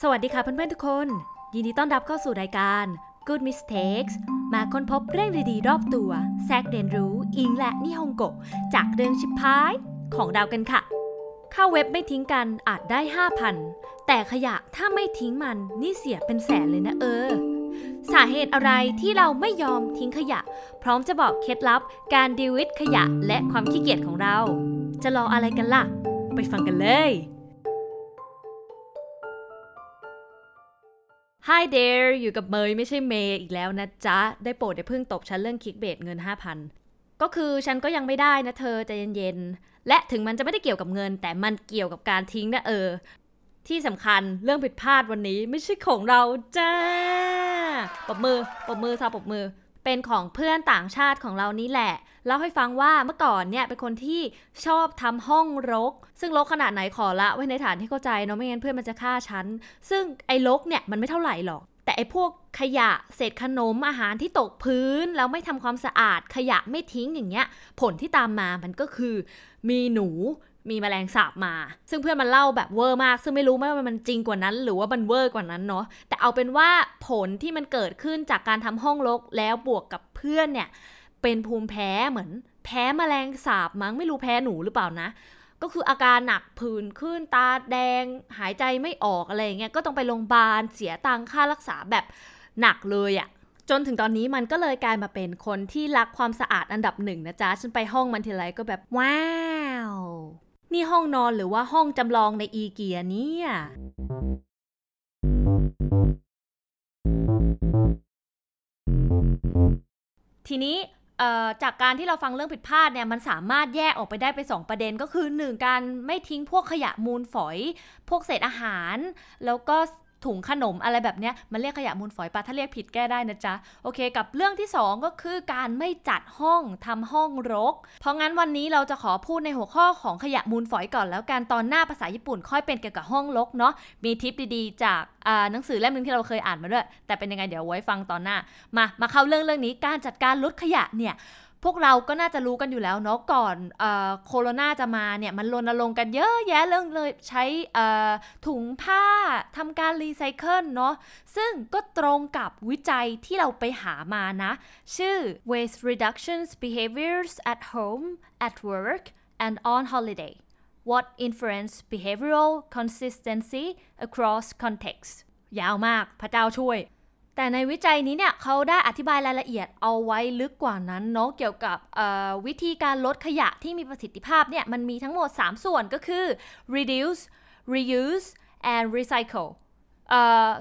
สวัสดีค่ะเพื่อนๆทุกคน ยินดีต้อนรับเข้าสู่รายการ Good Mistakes มาค้นพบเรื่องดีๆ รอบตัวแทรกเรียนรู้อิงและนิฮงโกะจากเรื่องชิพายของเรากันค่ะ เข้าเว็บไม่ทิ้งกันอาจได้ 5,000 แต่ขยะถ้าไม่ทิ้งมันนี่เสียเป็นแสนเลยนะเออ สาเหตุอะไรที่เราไม่ยอมทิ้งขยะ พร้อมจะบอกเคล็ดลับการดีวิตขยะและความขี้เกียจของเรา จะรออะไรกันล่ะ ไปฟังกันเลย Hi there อยู่กับเมยไม่ใช่เมย์อีกแล้วนะจ๊ะ ได้โปรดอย่าเพิ่งตบฉันเรื่องคิกเบดเงิน 5,000 ก็คือฉันก็ยังไม่ได้นะเธอใจเย็นๆ และถึงมันจะไม่ได้เกี่ยวกับเงิน แต่มันเกี่ยวกับการทิ้งนะเออ ที่สำคัญเรื่องผิดพลาดวันนี้ไม่ใช่ของเราจ้าปรบมือปรบมือซาปรบมือ เป็นของเพื่อนต่างชาติของเรานี่แหละเล่าให้ฟังว่าเมื่อก่อนเนี่ยเป็นคนที่ชอบทำห้องรก ซึ่งรกขนาดไหนขอละไว้ในฐานที่เข้าใจเนาะไม่งั้นเพื่อนมันจะฆ่าฉันซึ่งไอ้รกเนี่ยมันไม่เท่าไหร่หรอก แต่ไอ้พวกขยะเศษขนมอาหารที่ตกพื้นแล้วไม่ทำความสะอาดขยะไม่ทิ้งอย่างเงี้ย ผลที่ตามมามันก็คือ มีหนู มีแมลงสาบมา ซึ่งเพื่อนมันเล่าแบบเวอร์มาก ซึ่งไม่รู้ไหมว่ามันจริงกว่านั้น หรือว่ามันเวอร์กว่านั้นเนาะ แต่เอาเป็นว่าผลที่มันเกิดขึ้นจากการทำห้องรกแล้วบวกกับเพื่อนเนี่ย เป็นภูมิแพ้เหมือน แพ้แมลงสาบมั้งไม่รู้แพ้หนูหรือเปล่านะ ก็คืออาการหนักผื่นขึ้นตาแดง หายใจไม่ออกอะไรเงี้ย ก็ต้องไปโรงพยาบาลเสียตังค่ารักษาแบบหนักเลยอะ่ะจนถึงตอนนี้มันก็เลยกลายมาเป็นคนที่รักความสะอาดอันดับหนึ่งนะจ๊ะ ฉันไปห้องมันทีไรก็แบบว้าว นี่ห้องนอนหรือว่าห้องจำลองในอีเกียเนี่ยทีนี้จากการที่เราฟังเรื่องผิดพลาดเนี่ยมันสามารถแยกออกไปได้ไป 2 ประเด็นก็คือ 1 การไม่ทิ้งพวกขยะมูลฝอย พวกเศษอาหาร แล้วก็ ถุงขนมอะไรแบบเนี้ยมันเรียกขยะมูลฝอยปะถ้าเรียกผิดแก้ได้นะจ๊ะโอเค กับเรื่องที่ 2 ก็คือการไม่จัดห้องทำห้องรก เพราะงั้นวันนี้เราจะขอพูดในหัวข้อของขยะมูลฝอยก่อนแล้วกันตอนหน้าภาษาญี่ปุ่นค่อยเป็นเกี่ยวกับห้องรกเนาะมีทิปดีๆ จากหนังสือเล่มนึงที่เราเคยอ่านมาด้วย แต่เป็นยังไงเดี๋ยวไว้ฟังตอนหน้า มามาเข้าเรื่องเรื่องนี้การจัดการลดขยะเนี่ย พวกเราก็น่าจะรู้กันอยู่แล้วเนาะก่อนโคโรนาจะมาเนี่ยมันรณรงค์กันเยอะแยะเรื่องเลยใช้ถุงผ้าทำการรีไซเคิลเนาะซึ่งก็ตรงกับวิจัยที่เราไปหามานะ ชื่อ waste reductions behaviors at home at work and on holiday what influence behavioral consistency across context ยาวมากพระเจ้าช่วย แต่ในวิจัยนี้เนี่ยเขาได้อธิบายรายละเอียดเอาไว้ลึกกว่านั้นเนาะเกี่ยวกับวิธีการลดขยะที่มีประสิทธิภาพเนี่ยมันมีทั้งหมด 3 ส่วนก็คือ reduce reuse and recycle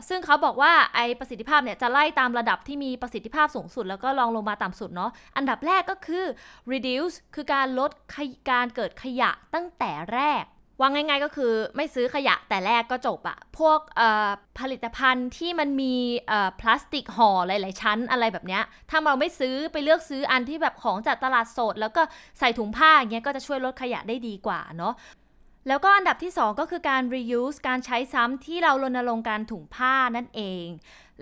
ซึ่งเขาบอกว่าไอประสิทธิภาพเนี่ยจะไล่ตามระดับที่มีประสิทธิภาพสูงสุด แล้วก็ลองลงมาต่ำสุดเนาะอันดับแรกก็คือ reduce คือการลดการเกิดขยะตั้งแต่แรก ว่าง่าย ๆ ก็คือไม่ซื้อขยะแต่แรกก็จบอะพวกผลิตภัณฑ์ที่มันมีพลาสติกห่อหลาย ๆ ชั้นอะไรแบบเนี้ยถ้าเราไม่ซื้อไปเลือกซื้ออันที่แบบของจากตลาดสด แล้วก็ใส่ถุงผ้าอย่างเงี้ยก็จะช่วยลดขยะได้ดีกว่าเนาะแล้วก็อันดับที่ 2 ก็คือการ reuse การใช้ซ้ำที่เรารณรงค์การถุงผ้านั่นเอง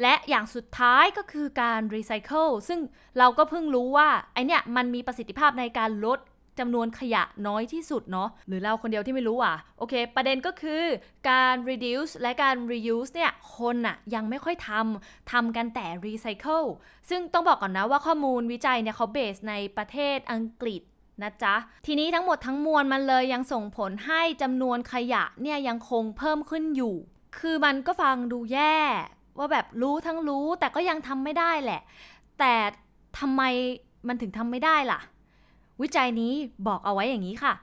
และอย่างสุดท้ายก็คือการ recycle ซึ่งเราก็เพิ่งรู้ว่าไอเนี้ยมันมีประสิทธิภาพในการลด จำนวนขยะน้อยที่สุดเนาะหรือเราคนเดียวที่ไม่รู้อะโอเค ประเด็นก็คือการ reduce และการ reuse เนี่ยคนอะยังไม่ค่อยทำทำกันแต่ recycle ซึ่งต้องบอกก่อนนะว่าข้อมูลวิจัยเนี่ยเขาเบสในประเทศอังกฤษนะจ๊ะ ทีนี้ทั้งหมดทั้งมวลมันเลยยังส่งผลให้จำนวนขยะเนี่ยยังคงเพิ่มขึ้นอยู่ คือมันก็ฟังดูแย่ ว่าแบบรู้ทั้งรู้แต่ก็ยังทำไม่ได้แหละ แต่ทำไมมันถึงทำไม่ได้ล่ะ วิจัยนี้บอกเอาไว้อย่างนี้ค่ะ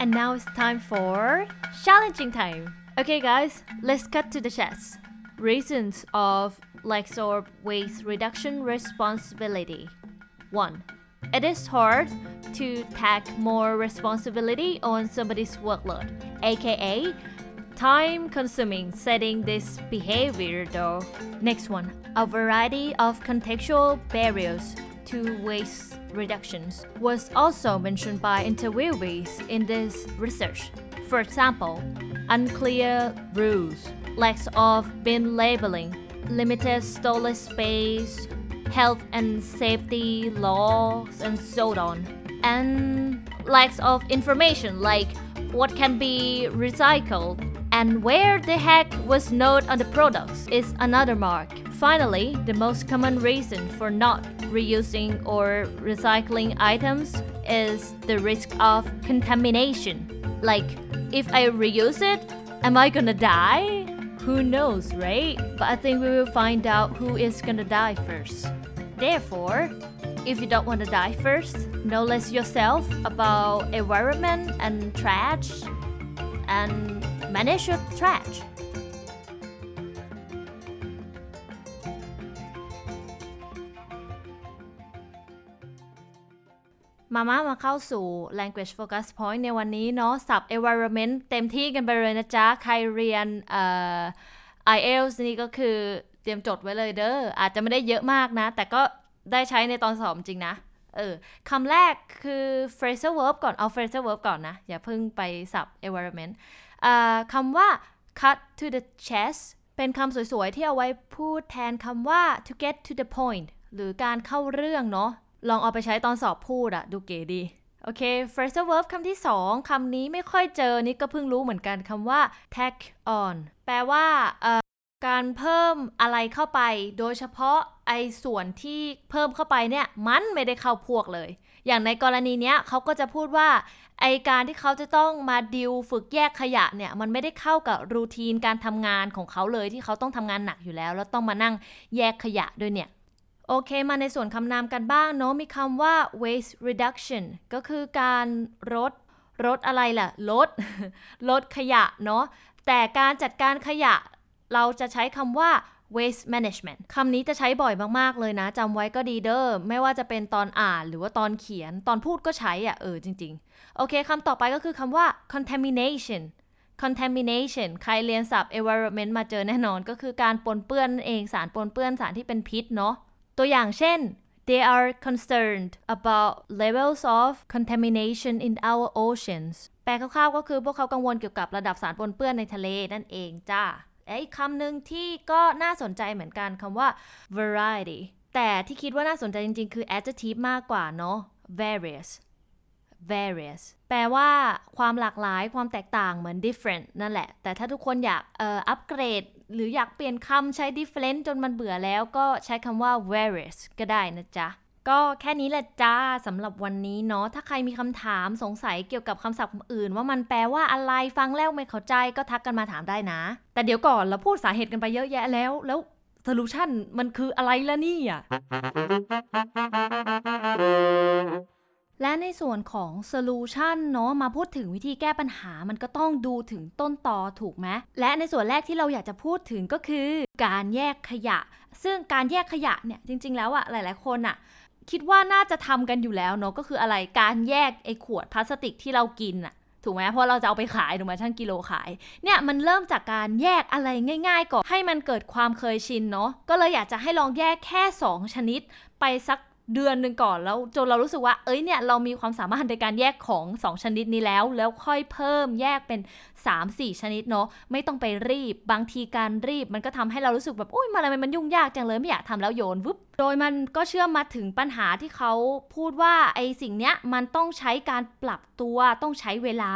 And now it's time for challenging time. Okay, guys, let's cut to the chase. Reasons of Lexorb waste reduction responsibility. 1. It is hard to take more responsibility on somebody's workload, aka time consuming setting this behavior though. Next one, a variety of contextual barriers to waste reductions was also mentioned by interviewees in this research. For example, unclear rules, lack of bin labeling, limited storage space, health and safety laws, and so on, and lack of information like what can be recycled, and where the heck was note on the products is another mark. Finally, the most common reason for not reusing or recycling items is the risk of contamination. Like, if I reuse it, am I gonna die? Who knows, right? But I think we will find out who is gonna die first. Therefore, if you don't want to die first, know less yourself about environment and trash and manage your trash. มามามาเข้าสู่ language focus point ในวันนี้เนาะสับ environment เต็มที่กันไปเลยนะจ๊ะ ใครเรียนเอ่อ IELTS นี่ก็คือเตรียมจดไว้เลยเด้อ อาจจะไม่ได้เยอะมากนะ แต่ก็ได้ใช้ในตอนสอบจริงนะ เออคำแรกคือ phrasal verb ก่อน เอา phrasal verb ก่อนนะ อย่าเพิ่งไปสับ environment คำว่า cut to the chase เป็นคำสวยๆ ที่เอาไว้พูดแทนคำว่า to get to the point หรือการเข้าเรื่องเนาะ ลองเอาไปใช้ตอนสอบพูดอะดูเก๋ดี โอเค phrasal verb คำที่สองคำนี้ไม่ค่อยเจอนี่ก็เพิ่งรู้เหมือนกันคำว่า tack on แปลว่าการเพิ่มอะไรเข้าไป โดยเฉพาะไอ้ส่วนที่เพิ่มเข้าไปเนี่ย มันไม่ได้เข้าพวกเลย อย่างในกรณีเนี้ยเขาก็จะพูดว่าไอการที่เขาจะต้องมาดิวฝึกแยกขยะเนี่ยมันไม่ได้เข้ากับรูทีนการทำงานของเขาเลยที่เขาต้องทำงานหนักอยู่แล้ว แล้วต้องมานั่งแยกขยะด้วยเนี่ยโอเคมาในส่วนคำนามกันบ้างเนาะมีคำว่า waste reduction ก็คือการลดลดอะไรล่ะลดลดขยะเนาะแต่การจัดการขยะเราจะใช้คำว่า waste management คำนี้จะใช้บ่อยมากๆเลยนะจำไว้ก็ดีเด้อไม่ว่าจะเป็นตอนอ่านหรือว่าตอนเขียนตอนพูดก็ใช้อะเออจริง ๆ โอเคคำต่อไปก็คือคำว่า contamination contamination ใครเรียนศัพท์ environment มาเจอแน่นอนก็คือการปนเปื้อนนั่นเองสารปนเปื้อนสารที่เป็นพิษเนาะตัวอย่างเช่น they are concerned about levels of contamination in our oceans แปลคร่าวๆก็คือพวกเขากังวลเกี่ยวกับระดับสารปนเปื้อนในทะเลนั่นเองจ้า อีกคำหนึ่งที่ก็น่าสนใจเหมือนกันคำว่า variety แต่ที่คิดว่าน่าสนใจจริง ๆ คือ adjective มากกว่าเนาะ various various แปลว่าความหลากหลายความแตกต่างเหมือน different นั่นแหละ แต่ถ้าทุกคนอยากเอ่ออัปเกรด หรืออยากเปลี่ยนคำใช้ different จนมันเบื่อแล้วก็ใช้คำว่า various ก็ได้นะจ๊ะ ก็แค่นี้แหละจ้าสำหรับวันนี้เนาะถ้าใครมีคำถามสงสัยเกี่ยวกับคำศัพท์อื่น ว่ามันแปลว่าอะไรฟังแล้วไม่เข้าใจก็ทักกันมาถามได้นะ แต่เดี๋ยวก่อนเราพูดสาเหตุกันไปเยอะแยะแล้วแล้ว solution มันคืออะไรล่ะนี่ยและในส่วนของ solution เนาะมาพูดถึงวิธีแก้ปัญหามันก็ต้องดูถึงต้นตอถูกไหมและในส่วนแรกที่เราอยากจะพูดถึงก็คือ การแยกขยะ ซึ่งการแยกขยะเนี่ยจริง ๆ แล้วอะหลาย ๆ คนอะ คิดว่าน่าจะทำกันอยู่แล้วเนาะก็คืออะไรการแยกไอ้ขวดพลาสติกที่เรากินอะถูกไหมเพราะเราจะเอาไปขายถูกไหมช่างกิโลขาย เนี่ยมันเริ่มจากการแยกอะไรง่าย ๆ ก่อนให้มันเกิดความเคยชินเนาะก็เลยอยากจะให้ลองแยกแค่ 2 ชนิดไปสัก เดือนหนึ่งก่อนแล้วจนเรารู้สึกว่า เอ้ยเนี่ยเรามีความสามารถในการแยกของ 2 ชนิดนี้แล้ว แล้วค่อยเพิ่มแยกเป็น 3-4 ชนิดเนาะไม่ต้องไปรีบ บางทีการรีบมันก็ทำให้เรารู้สึกแบบโอ้ยมาอะไรมันยุ่งยากจังเลยไม่อยากทำแล้วโยนวุบโดยมันก็เชื่อมมาถึงปัญหาที่เขาพูดว่าไอ้สิ่งเนี้ยมันต้องใช้การปรับตัวต้องใช้เวลา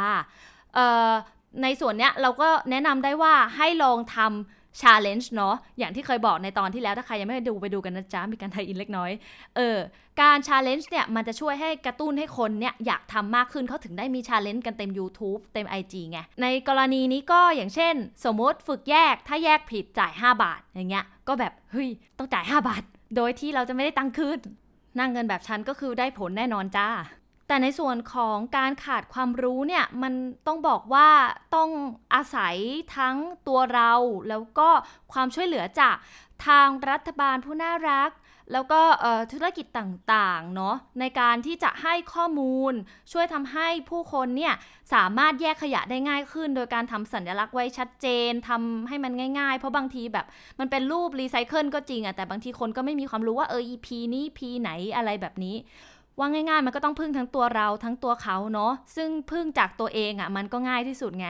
ในส่วนเนี้ยเราก็แนะนำได้ว่าให้ลองทำ challenge เนาะอย่างที่เคยบอกในตอนที่แล้วถ้าใครยังไม่ได้ดูไปดูกันนะจ๊ะ มีการไทยอินเล็กน้อยเออการ challenge เนี่ยมันจะช่วยให้กระตุ้นให้คนเนี่ยอยากทำมากขึ้นเขาถึงได้มี challenge กันเต็ม YouTube เต็ม IG ไงในกรณีนี้ก็อย่างเช่น สมมติฝึกแยกถ้าแยกผิดจ่าย 5 บาทอย่างเงี้ยก็แบบเฮ้ยต้องจ่าย 5 บาท โดยที่เราจะไม่ได้ตังค์คืนนั่งเงินแบบฉันก็คือได้ผลแน่นอนจ้า แต่ในส่วนของการขาดความรู้เนี่ยมันต้องบอกว่าต้องอาศัยทั้งตัวเราแล้วก็ความช่วยเหลือจากทางรัฐบาลผู้น่ารัก แล้วก็ธุรกิจต่างๆเนาะในการที่จะให้ข้อมูล ช่วยทำให้ผู้คนเนี่ยสามารถแยกขยะได้ง่ายขึ้น โดยการทำสัญลักษณ์ไว้ชัดเจนทำให้มันง่ายๆ เพราะบางทีแบบมันเป็นรูปรีไซเคิลก็จริงอะแต่บางทีคนก็ไม่มีความรู้ว่าเออ EP นี้ P ไหนอะไรแบบนี้ ว่าง่ายๆ มันก็ต้องพึ่งทั้งตัวเราทั้งตัวเขาเนาะซึ่งพึ่งจากตัวเองอะ่ะมันก็ง่ายที่สุดไง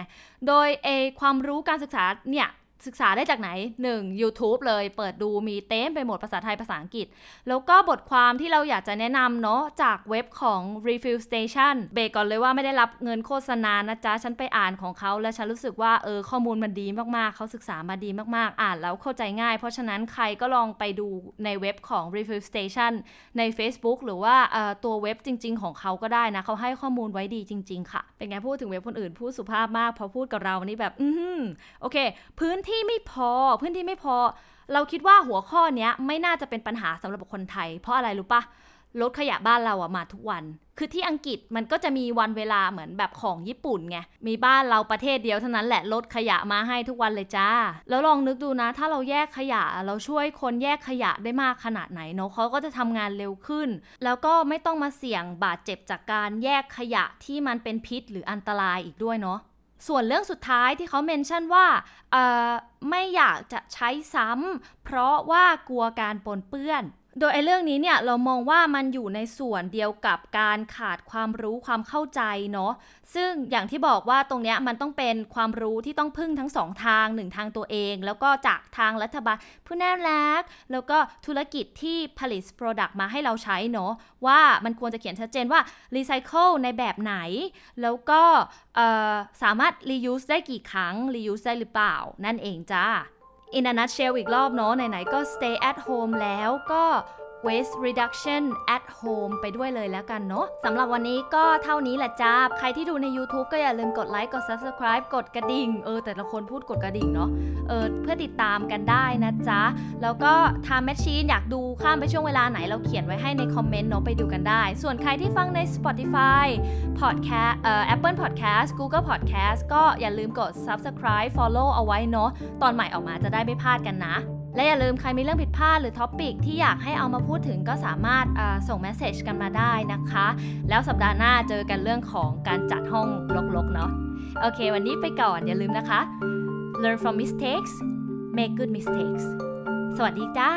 โดยเอความรู้การศึกษาเนี่ย ศึกษาได้จากไหน 1. YouTube เลยเปิดดูมีเต็มไปหมดภาษาไทยภาษาอังกฤษ แล้วก็บทความที่เราอยากจะแนะนำเนาะจากเว็บของ Refill Station เบรกก่อนเลยว่าไม่ได้รับเงินโฆษณานะจ๊ะ ฉันไปอ่านของเขาแล้วฉันรู้สึกว่าเออข้อมูลมันดีมากๆ เขาศึกษามาดีมากๆ อ่านแล้วเข้าใจง่าย เพราะฉะนั้นใครก็ลองไปดูในเว็บของ Refill Station ใน Facebook หรือว่าตัวเว็บจริง ๆ ของเขาก็ได้นะเขาให้ข้อมูลไว้ดีจริง ๆ ค่ะ เป็นไงพูดถึงเว็บคนอื่นพูดสุภาพมากพอพูดกับเรานี่แบบอืมโอเค พื้นที่ไม่พอพื้นที่ไม่พอ เราคิดว่าหัวข้อนี้ไม่น่าจะเป็นปัญหาสำหรับคนไทย เพราะอะไรรู้ปะรถขยะบ้านเราอะมาทุกวัน คือที่อังกฤษมันก็จะมีวันเวลาเหมือนแบบของญี่ปุ่นไง มีบ้านเราประเทศเดียวเท่านั้นแหละรถขยะมาให้ทุกวันเลยจ้า แล้วลองนึกดูนะ ถ้าเราแยกขยะเราช่วยคนแยกขยะได้มากขนาดไหนเนาะเขาก็จะทำงานเร็วขึ้น แล้วก็ไม่ต้องมาเสี่ยงบาดเจ็บจากการแยกขยะที่มันเป็นพิษหรืออันตรายอีกด้วยเนาะ ส่วนเรื่องสุดท้ายที่เขาเมนชั่นว่าไม่อยากจะใช้ซ้ำเพราะว่ากลัวการปนเปื้อน โดยไอ้เรื่องนี้เนี่ยเรามองว่ามันอยู่ในส่วนเดียวกับการขาดความรู้ความเข้าใจเนาะซึ่งอย่างที่บอกว่าตรงเนี้ยมันต้องเป็นความรู้ที่ต้องพึ่งทั้งสองทางหนึ่งทางตัวเอง แล้วก็จากทางรัฐบาลผู้น่ารัก แล้วก็ธุรกิจที่ผลิต Product มาให้เราใช้เนาะว่ามันควรจะเขียนชัดเจนว่า Recycle ในแบบไหน แล้วก็สามารถ reuse ได้กี่ครั้ง reuse ได้หรือเปล่า นั่นเองจ้า in a nutshell อีกรอบเนาะไหนๆก็ stay at home แล้วก็ waste reduction at home ไปด้วยเลยแล้วกันเนาะสำหรับวันนี้ก็เท่านี้แหละจ้า ใครที่ดูใน YouTube ก็อย่าลืมกดไลค์ กด subscribe กดกระดิ่ง เออ แต่ละคนพูดกดกระดิ่งเนาะ เออ เพื่อติดตามกันได้นะจ๊ะ แล้วก็ time machine อยากดูข้ามไปช่วงเวลาไหนเราเขียนไว้ให้ในคอมเมนต์เนาะไปดูกันได้ ส่วนใครที่ฟังใน Spotify Podcast เอ่อ Apple Podcast Google Podcast ก็อย่าลืมกด subscribe follow เอาไว้เนาะ ตอนใหม่ออกมาจะได้ไม่พลาดกันนะ และอย่าลืมใครมีเรื่องผิดพลาดหรือท็อปิกที่อยากให้เอามาพูดถึงก็สามารถส่งเมสเซจกันมาได้นะคะ แล้วสัปดาห์หน้าเจอกันเรื่องของการจัดห้องลกๆเนาะโอเค วันนี้ไปก่อนอย่าลืมนะคะ learn from mistakes make good mistakes สวัสดีจ้า